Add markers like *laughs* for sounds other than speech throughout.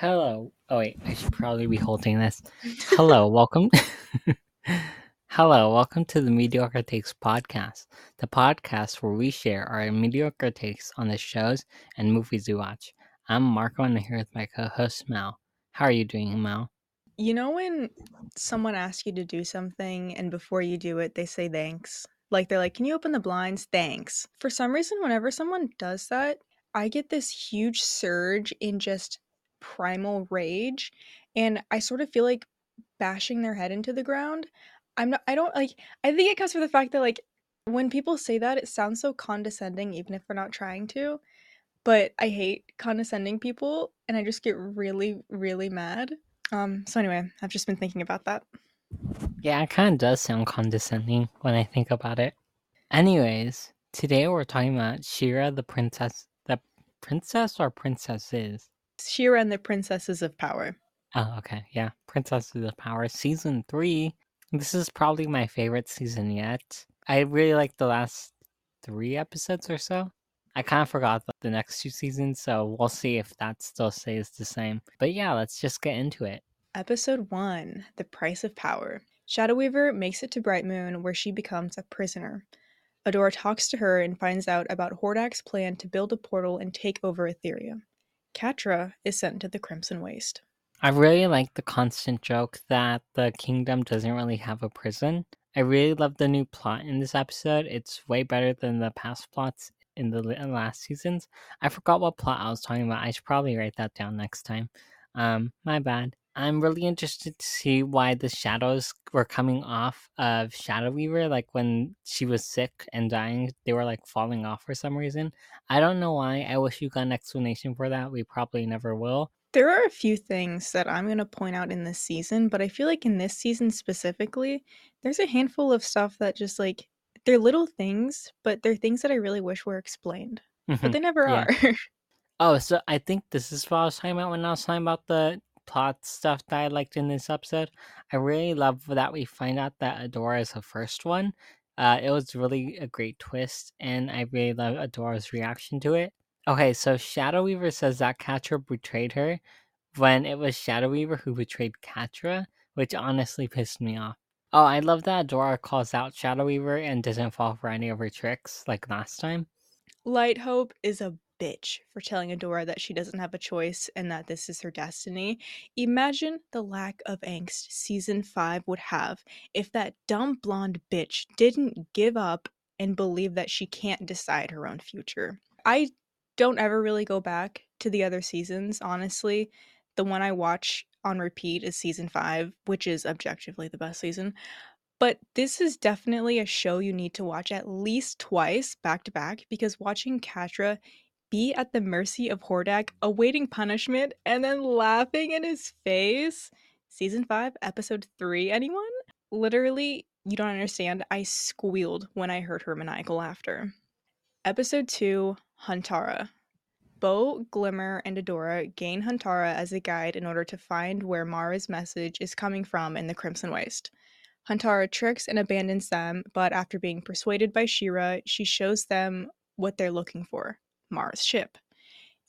Hello. Oh wait, I should probably be holding this. Hello, *laughs* welcome. *laughs* Hello, welcome to the Mediocre Takes podcast, the podcast where we share our mediocre takes on the shows and movies we watch. I'm Marco, and I'm here with my co-host Mal. How are you doing, Mal? You know when someone asks you to do something and before you do it, they say thanks? Like they're like, "Can you open the blinds?" Thanks. For some reason, whenever someone does that, I get this huge surge in just primal rage and I sort of feel like bashing their head into the ground. I'm not I don't like I think it comes from the fact that like when people say that it sounds so condescending even if they're not trying to, but I hate condescending people and I just get really really mad. Um so anyway, I've just been thinking about that. Yeah, it kind of does sound condescending when I think about it. Anyways, today we're talking about She-Ra the princess, the princess or princesses. She-Ra and the Princesses of Power. Oh, okay. Yeah. Princesses of Power season three. This is probably my favorite season yet. I really like the last three episodes or so. I kind of forgot the, the next two seasons, so we'll see if that still stays the same. But yeah, let's just get into it. Episode 1 The Price of Power. Shadow Weaver makes it to Bright Moon where she becomes a prisoner. Adora talks to her and finds out about Hordak's plan to build a portal and take over Etheria. Catra is sent to the Crimson Waste. I really like the constant joke that the kingdom doesn't really have a prison. I really love the new plot in this episode. It's way better than the past plots in the last seasons. I forgot what plot I was talking about. I should probably write that down next time. Um, my bad. I'm really interested to see why the shadows were coming off of Shadow Weaver. Like when she was sick and dying, they were like falling off for some reason. I don't know why. I wish you got an explanation for that. We probably never will. There are a few things that I'm going to point out in this season, but I feel like in this season specifically, there's a handful of stuff that just like they're little things, but they're things that I really wish were explained. Mm-hmm. But they never yeah. are. *laughs* oh, so I think this is what I was talking about when I was talking about the plot stuff that I liked in this episode. I really love that we find out that Adora is the first one. Uh, it was really a great twist, and I really love Adora's reaction to it. Okay, so Shadow Weaver says that Catra betrayed her when it was Shadow Weaver who betrayed Catra, which honestly pissed me off. Oh, I love that Adora calls out Shadow Weaver and doesn't fall for any of her tricks like last time. Light Hope is a bitch for telling Adora that she doesn't have a choice and that this is her destiny. Imagine the lack of angst season 5 would have if that dumb blonde bitch didn't give up and believe that she can't decide her own future. I don't ever really go back to the other seasons, honestly. The one I watch on repeat is season 5, which is objectively the best season. But this is definitely a show you need to watch at least twice back to back because watching Catra be at the mercy of Hordak, awaiting punishment, and then laughing in his face. Season 5, episode 3, anyone? Literally, you don't understand. I squealed when I heard her maniacal laughter. Episode 2, Huntara. Bow, Glimmer, and Adora gain Huntara as a guide in order to find where Mara's message is coming from in the Crimson Waste. Huntara tricks and abandons them, but after being persuaded by She-Ra, she shows them what they're looking for Mara's ship.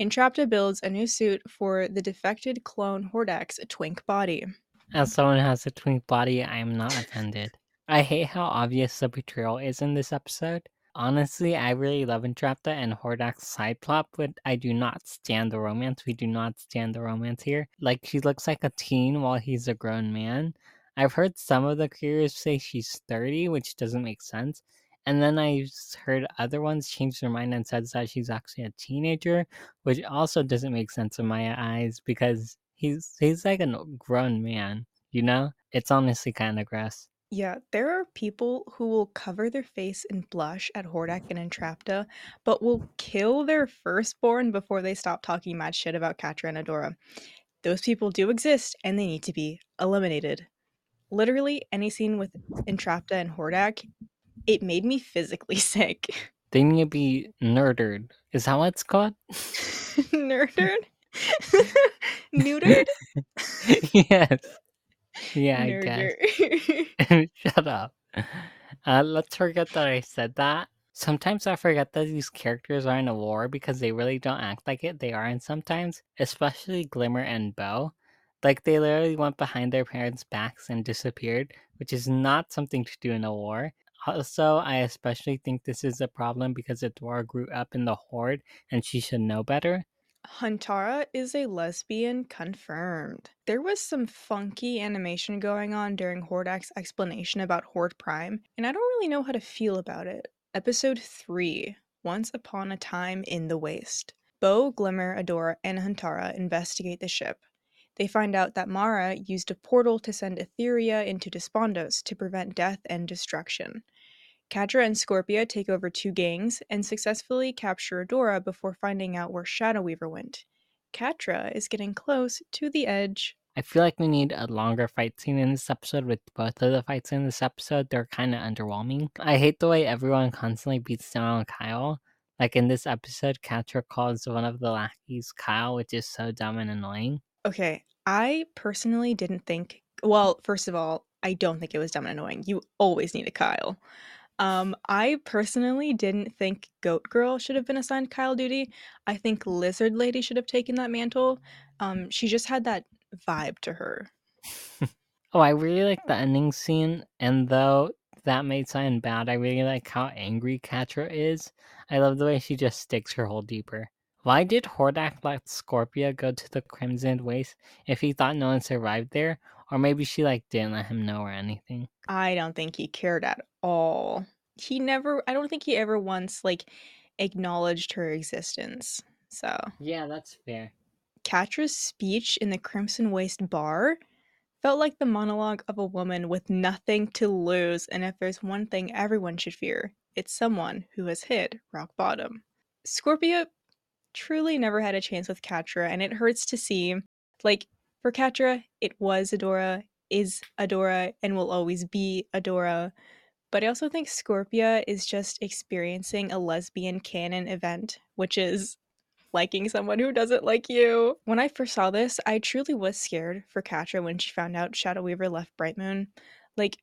Entrapta builds a new suit for the defected clone Hordak's twink body. As someone has a twink body, I am not offended. I hate how obvious the betrayal is in this episode. Honestly, I really love Entrapta and Hordak's side plot, but I do not stand the romance. We do not stand the romance here. Like, she looks like a teen while he's a grown man. I've heard some of the creators say she's 30, which doesn't make sense. And then I heard other ones change their mind and said that she's actually a teenager, which also doesn't make sense in my eyes because he's he's like a grown man, you know? It's honestly kind of gross. Yeah, there are people who will cover their face in blush at Hordak and Entrapta, but will kill their firstborn before they stop talking mad shit about Catra and Adora. Those people do exist and they need to be eliminated. Literally, any scene with Entrapta and Hordak it made me physically *laughs* sick. They need to be nerdered. Is that what it's called? *laughs* nerdered? *laughs* Neutered? yes. Yeah, Nerder. I guess. Shut up. Uh, let's forget that I said that. Sometimes I forget that these characters are in a war because they really don't act like it. They aren't sometimes, especially Glimmer and Bow. Like they literally went behind their parents' backs and disappeared, which is not something to do in a war. Also, I especially think this is a problem because Adora grew up in the Horde and she should know better. Huntara is a lesbian confirmed. There was some funky animation going on during Hordak's explanation about Horde Prime, and I don't really know how to feel about it. Episode 3 Once Upon a Time in the Waste. Bow, Glimmer, Adora, and Huntara investigate the ship. They find out that Mara used a portal to send Etheria into Despondos to prevent death and destruction. Catra and Scorpia take over two gangs and successfully capture Adora before finding out where Shadow Weaver went. Catra is getting close to the edge. I feel like we need a longer fight scene in this episode with both of the fights in this episode. They're kind of underwhelming. I hate the way everyone constantly beats down on Kyle. Like in this episode, Catra calls one of the lackeys Kyle, which is so dumb and annoying. Okay, I personally didn't think. Well, first of all, I don't think it was dumb and annoying. You always need a Kyle. Um, I personally didn't think Goat Girl should have been assigned Kyle duty. I think Lizard Lady should have taken that mantle. Um, she just had that vibe to her. *laughs* oh, I really like the ending scene, and though that may sound bad, I really like how angry Catra is. I love the way she just sticks her hole deeper. Why did Hordak let Scorpia go to the Crimson Waste if he thought no one survived there? Or maybe she like didn't let him know or anything. I don't think he cared at all. He never I don't think he ever once like acknowledged her existence. So Yeah, that's fair. Catra's speech in the Crimson Waste bar felt like the monologue of a woman with nothing to lose, and if there's one thing everyone should fear, it's someone who has hit rock bottom. Scorpia truly never had a chance with Catra, and it hurts to see. Like, for Catra, it was Adora, is Adora, and will always be Adora. But I also think Scorpia is just experiencing a lesbian canon event, which is liking someone who doesn't like you. When I first saw this, I truly was scared for Catra when she found out Shadow Weaver left Brightmoon. Like,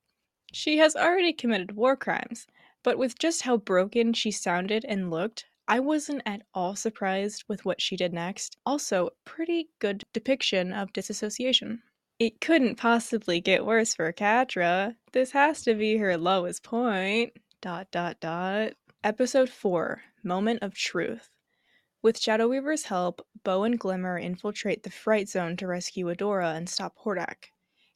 she has already committed war crimes, but with just how broken she sounded and looked, I wasn't at all surprised with what she did next. Also, pretty good depiction of disassociation. It couldn't possibly get worse for Catra. This has to be her lowest point. Dot dot dot. Episode 4 Moment of Truth. With Shadow Weaver's help, Bow and Glimmer infiltrate the Fright Zone to rescue Adora and stop Hordak.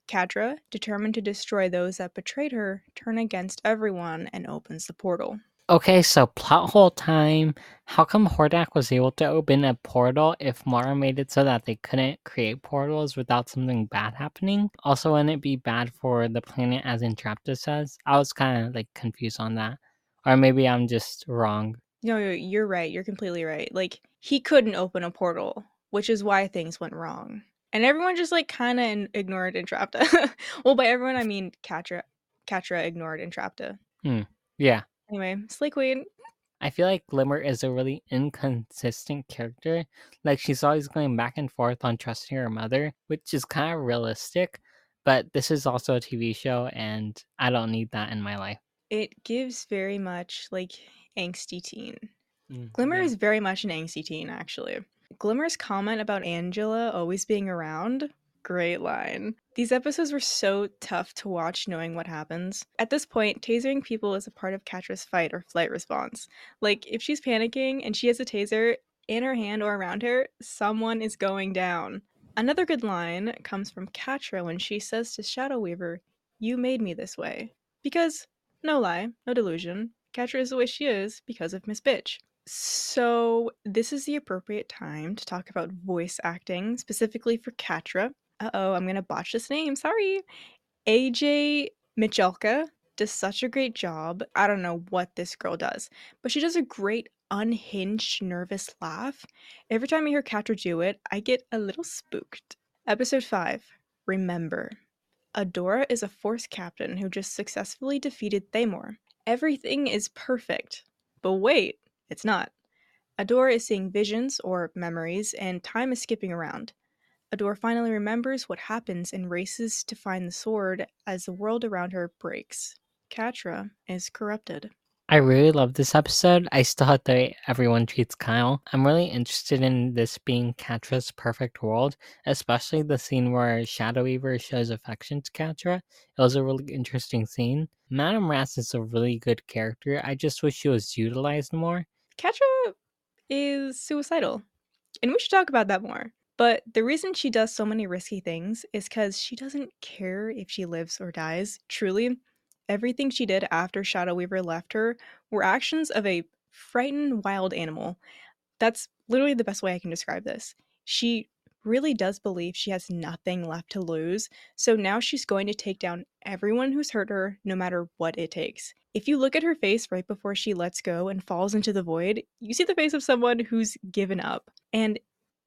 Catra, determined to destroy those that betrayed her, turn against everyone and opens the portal. Okay, so plot hole time. How come Hordak was able to open a portal if Mara made it so that they couldn't create portals without something bad happening? Also, wouldn't it be bad for the planet as Entrapta says? I was kind of like confused on that. Or maybe I'm just wrong. No, you're right. You're completely right. Like, he couldn't open a portal, which is why things went wrong. And everyone just like kind of ignored Entrapta. *laughs* well, by everyone, I mean Catra. Catra ignored Entrapta. Hmm. Yeah. Anyway, Slay Queen. I feel like Glimmer is a really inconsistent character. Like she's always going back and forth on trusting her mother, which is kind of realistic. But this is also a TV show, and I don't need that in my life. It gives very much like angsty teen. Mm, Glimmer yeah. is very much an angsty teen, actually. Glimmer's comment about Angela always being around Great line. These episodes were so tough to watch knowing what happens. At this point, tasering people is a part of Catra's fight or flight response. Like, if she's panicking and she has a taser in her hand or around her, someone is going down. Another good line comes from Catra when she says to Shadow Weaver, You made me this way. Because, no lie, no delusion, Catra is the way she is because of Miss Bitch. So, this is the appropriate time to talk about voice acting, specifically for Catra uh-oh, I'm gonna botch this name, sorry. AJ Michalka does such a great job. I don't know what this girl does, but she does a great unhinged, nervous laugh. Every time I hear Catra do it, I get a little spooked. Episode 5 Remember. Adora is a force captain who just successfully defeated Thaymor. Everything is perfect. But wait, it's not. Adora is seeing visions or memories, and time is skipping around. Adora finally remembers what happens and races to find the sword as the world around her breaks. Catra is corrupted. I really love this episode. I still hate the way everyone treats Kyle. I'm really interested in this being Catra's perfect world, especially the scene where Shadow Weaver shows affection to Catra. It was a really interesting scene. Madame Razz is a really good character. I just wish she was utilized more. Catra is suicidal, and we should talk about that more. But the reason she does so many risky things is because she doesn't care if she lives or dies. Truly, everything she did after Shadow Weaver left her were actions of a frightened wild animal. That's literally the best way I can describe this. She really does believe she has nothing left to lose, so now she's going to take down everyone who's hurt her, no matter what it takes. If you look at her face right before she lets go and falls into the void, you see the face of someone who's given up. And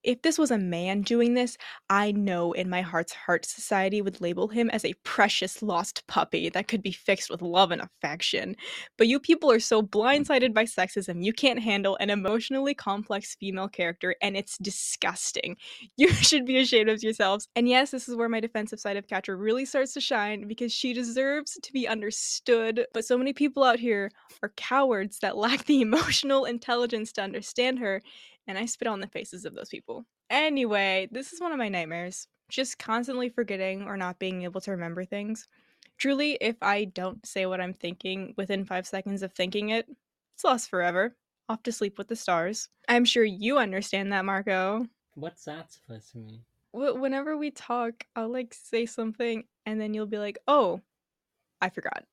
if this was a man doing this, I know in my heart's heart society would label him as a precious lost puppy that could be fixed with love and affection. But you people are so mm. blindsided by sexism, you can't handle an emotionally complex female character, and it's disgusting. *laughs* You should be ashamed of yourselves. And yes, this is where my defensive side of Catra really starts to shine because she deserves to be understood. But so many people out here are cowards that lack the *laughs* emotional intelligence to understand her and I spit on the faces of those people. Anyway, this is one of my nightmares. Just constantly forgetting or not being able to remember things. Truly, if I don't say what I'm thinking within five seconds of thinking it, it's lost forever. Off to sleep with the stars. I'm sure you understand that, Marco. What's that supposed to mean? whenever we talk, I'll like say something and then you'll be like, oh, I forgot.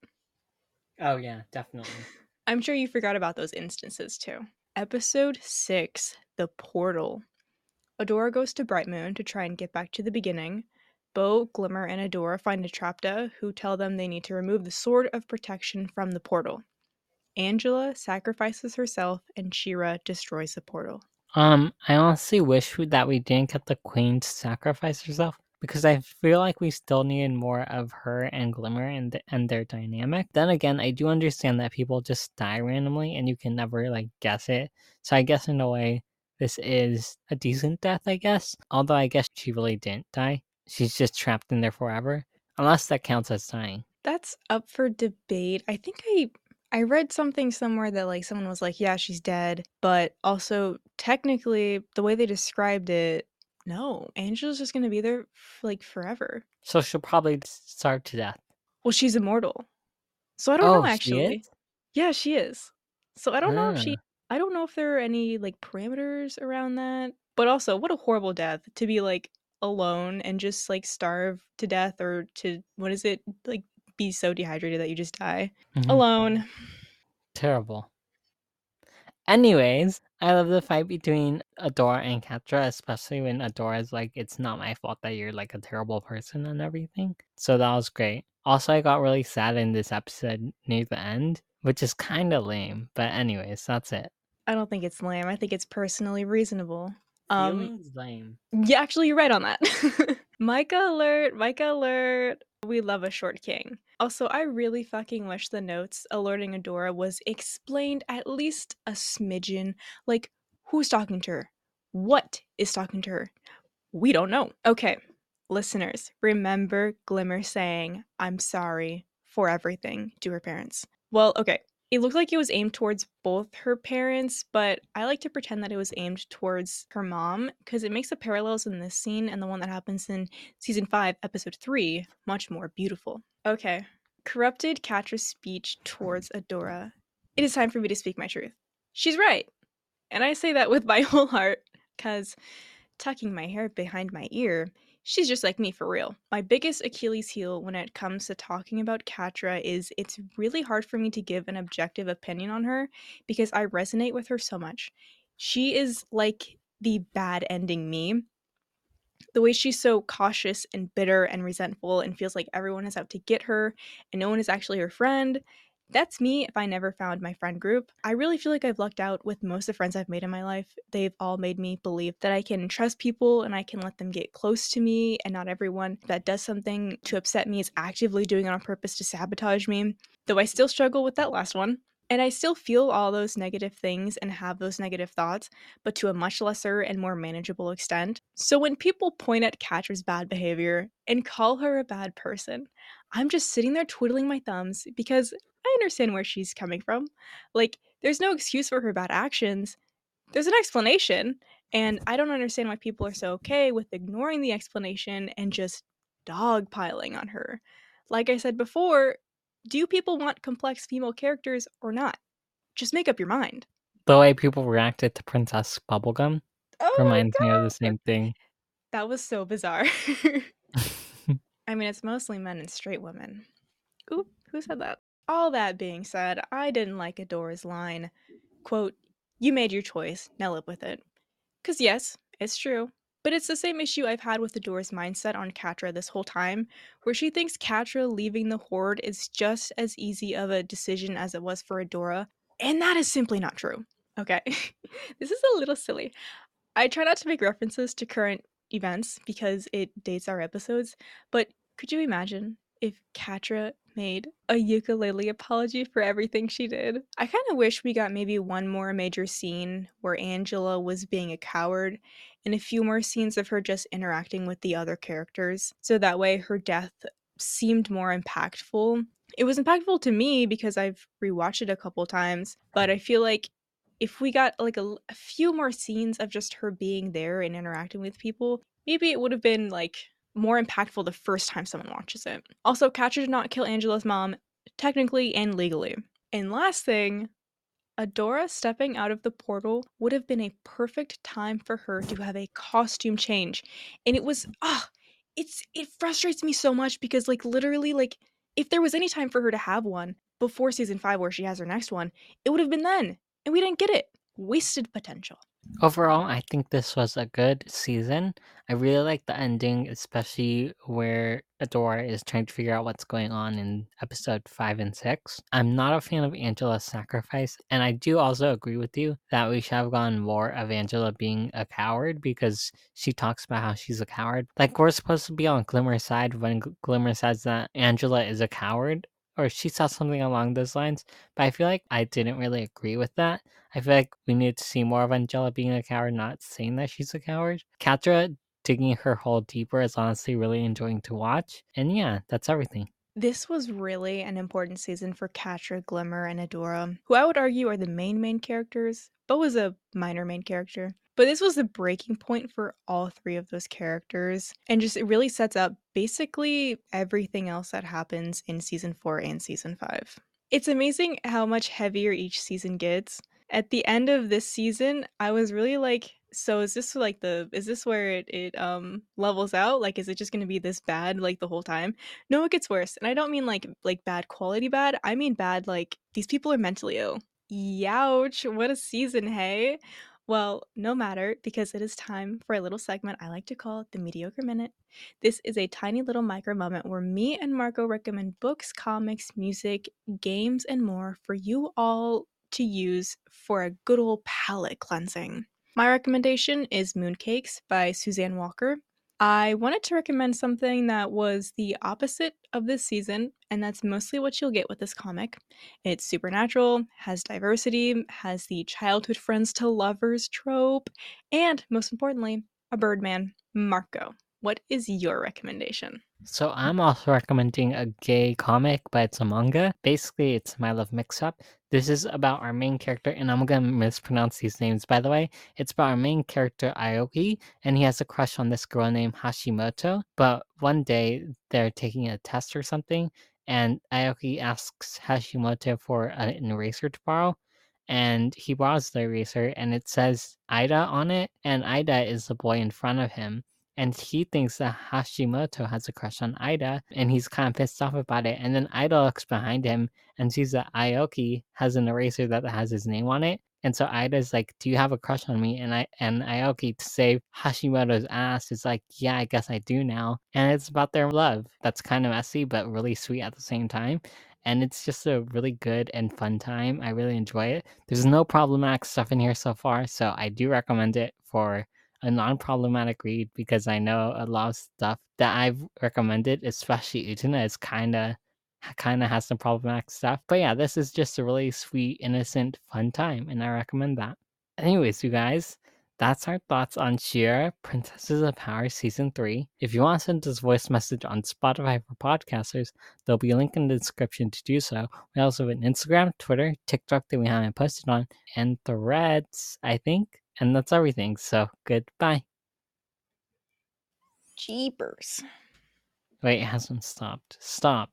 Oh, yeah, definitely. *laughs* I'm sure you forgot about those instances too. Episode 6 The Portal. Adora goes to Brightmoon to try and get back to the beginning. Bow, Glimmer, and Adora find Entrapta, who tell them they need to remove the Sword of Protection from the portal. Angela sacrifices herself, and She-Ra destroys the portal. Um, I honestly wish that we didn't get the Queen to sacrifice herself because I feel like we still needed more of her and Glimmer and th- and their dynamic. Then again, I do understand that people just die randomly and you can never like guess it. So I guess in a way, this is a decent death. I guess, although I guess she really didn't die. She's just trapped in there forever, unless that counts as dying. That's up for debate. I think I I read something somewhere that like someone was like, yeah, she's dead, but also technically the way they described it, no, Angela's just gonna be there like forever. So she'll probably starve to death. Well, she's immortal. So I don't Oh, know she actually. is? Yeah, she is. So I don't know if she Ah. I don't know if there are any like parameters around that. But also, what a horrible death to be like alone and just like starve to death or to what is it? Like be so dehydrated that you just die Mhm. alone. Terrible. Anyways, I love the fight between Adora and Catra, especially when Adora is like, it's not my fault that you're like a terrible person and everything. So that was great. Also, I got really sad in this episode near the end, which is kind of lame. But, anyways, that's it. I don't think it's lame. I think it's personally reasonable. Um Feelings lame. Yeah, actually, you're right on that. *laughs* Micah alert! Micah alert! We love a short king. Also, I really fucking wish the notes alerting Adora was explained at least a smidgen. Like, who's talking to her? What is talking to her? We don't know. Okay, listeners, remember Glimmer saying, I'm sorry for everything to her parents. Well, okay, it looked like it was aimed towards both her parents, but I like to pretend that it was aimed towards her mom because it makes the parallels in this scene and the one that happens in season 5, episode 3 much more beautiful. Okay, corrupted Catra's speech towards Adora. It is time for me to speak my truth. She's right. And I say that with my *laughs* whole heart because tucking my hair behind my ear, she's just like me for real. My biggest Achilles heel when it comes to talking about Catra is it's really hard for me to give an objective opinion on her because I resonate with her so much. She is like the bad ending me. The way she's so cautious and bitter and resentful and feels like everyone is out to get her and no one is actually her friend. That's me if I never found my friend group. I really feel like I've lucked out with most of the friends I've made in my life. They've all made me believe that I can trust people and I can let them get close to me, and not everyone that does something to upset me is actively doing it on purpose to sabotage me. Though I still struggle with that last one. And I still feel all those negative things and have those negative thoughts, but to a much lesser and more manageable extent. So when people point at Catra's bad behavior and call her a bad person, I'm just sitting there twiddling my thumbs because I understand where she's coming from. Like, there's no excuse for her bad actions. There's an explanation, and I don't understand why people are so okay with ignoring the explanation and just dogpiling on her. Like I said before, do people want complex female characters or not? Just make up your mind. The way people reacted to Princess Bubblegum Oh reminds me of the same thing. That was so bizarre. *laughs* *laughs* I mean, it's mostly men and straight women. Oop, who said that? All that being said, I didn't like Adora's line, quote, "You made your choice, now live with it." Cuz yes, it's true. But it's the same issue I've had with Adora's mindset on Catra this whole time, where she thinks Catra leaving the Horde is just as easy of a decision as it was for Adora, and that is simply not true. Okay, *laughs* this is a little silly. I try not to make references to current events because it dates our episodes, but could you imagine if Catra made a ukulele apology for everything she did? I kind of wish we got maybe one more major scene where Angela was being a coward and a few more scenes of her just interacting with the other characters. So that way her death seemed more impactful. It was impactful to me because I've rewatched it a couple times, but I feel like if we got like a, a few more scenes of just her being there and interacting with people, maybe it would have been like more impactful the first time someone watches it. Also, Catra did not kill Angela's mom, technically and legally. And last thing, Adora stepping out of the portal would have been a perfect time for her to have a costume change. And it was ah, it's it frustrates me so much because like literally like if there was any time for her to have one before season 5 where she has her next one, it would have been then. And we didn't get it. Wasted potential. Overall, I think this was a good season. I really like the ending, especially where Adora is trying to figure out what's going on in episode 5 and 6. I'm not a fan of Angela's sacrifice, and I do also agree with you that we should have gone more of Angela being a coward because she talks about how she's a coward. Like, we're supposed to be on Glimmer's side when Glimmer says that Angela is a coward, or she saw something along those lines, but I feel like I didn't really agree with that. I feel like we need to see more of Angela being a coward, not saying that she's a coward. Catra digging her hole deeper is honestly really enjoying to watch. And yeah, that's everything. This was really an important season for Catra, Glimmer, and Adora, who I would argue are the main main characters. but was a minor main character. But this was the breaking point for all three of those characters, and just it really sets up basically everything else that happens in season four and season five. It's amazing how much heavier each season gets. At the end of this season, I was really like, so is this like the is this where it, it um levels out? Like is it just gonna be this bad like the whole time? No, it gets worse. And I don't mean like like bad quality bad. I mean bad like these people are mentally ill. Youch, what a season, hey? Well, no matter, because it is time for a little segment I like to call the Mediocre Minute. This is a tiny little micro moment where me and Marco recommend books, comics, music, games, and more for you all to use for a good old palate cleansing. My recommendation is Mooncakes by Suzanne Walker. I wanted to recommend something that was the opposite of this season, and that's mostly what you'll get with this comic. It's supernatural, has diversity, has the childhood friends to lovers trope, and most importantly, a birdman. Marco, what is your recommendation? So I'm also recommending a gay comic, but it's a manga. Basically, it's My Love Mix Up. This is about our main character, and I'm gonna mispronounce these names by the way. It's about our main character Aoki, and he has a crush on this girl named Hashimoto. But one day they're taking a test or something, and Aoki asks Hashimoto for an eraser to borrow. And he borrows the eraser, and it says Ida on it, and Ida is the boy in front of him and he thinks that Hashimoto has a crush on Ida, and he's kind of pissed off about it. And then Ida looks behind him and sees that Aoki has an eraser that has his name on it. And so Ida's like, "Do you have a crush on me?" And I and Aoki to save Hashimoto's ass is like, "Yeah, I guess I do now." And it's about their love. That's kind of messy, but really sweet at the same time. And it's just a really good and fun time. I really enjoy it. There's no problematic stuff in here so far, so I do recommend it for a non-problematic read because I know a lot of stuff that I've recommended, especially Utena, is kind of kind of has some problematic stuff. But yeah, this is just a really sweet, innocent, fun time, and I recommend that. Anyways, you guys, that's our thoughts on She-Ra, Princesses of Power Season 3. If you want to send us a voice message on Spotify for podcasters, there'll be a link in the description to do so. We also have an Instagram, Twitter, TikTok that we haven't posted on, and threads, I think. And that's everything. So goodbye. Jeepers. Wait, it hasn't stopped. Stop.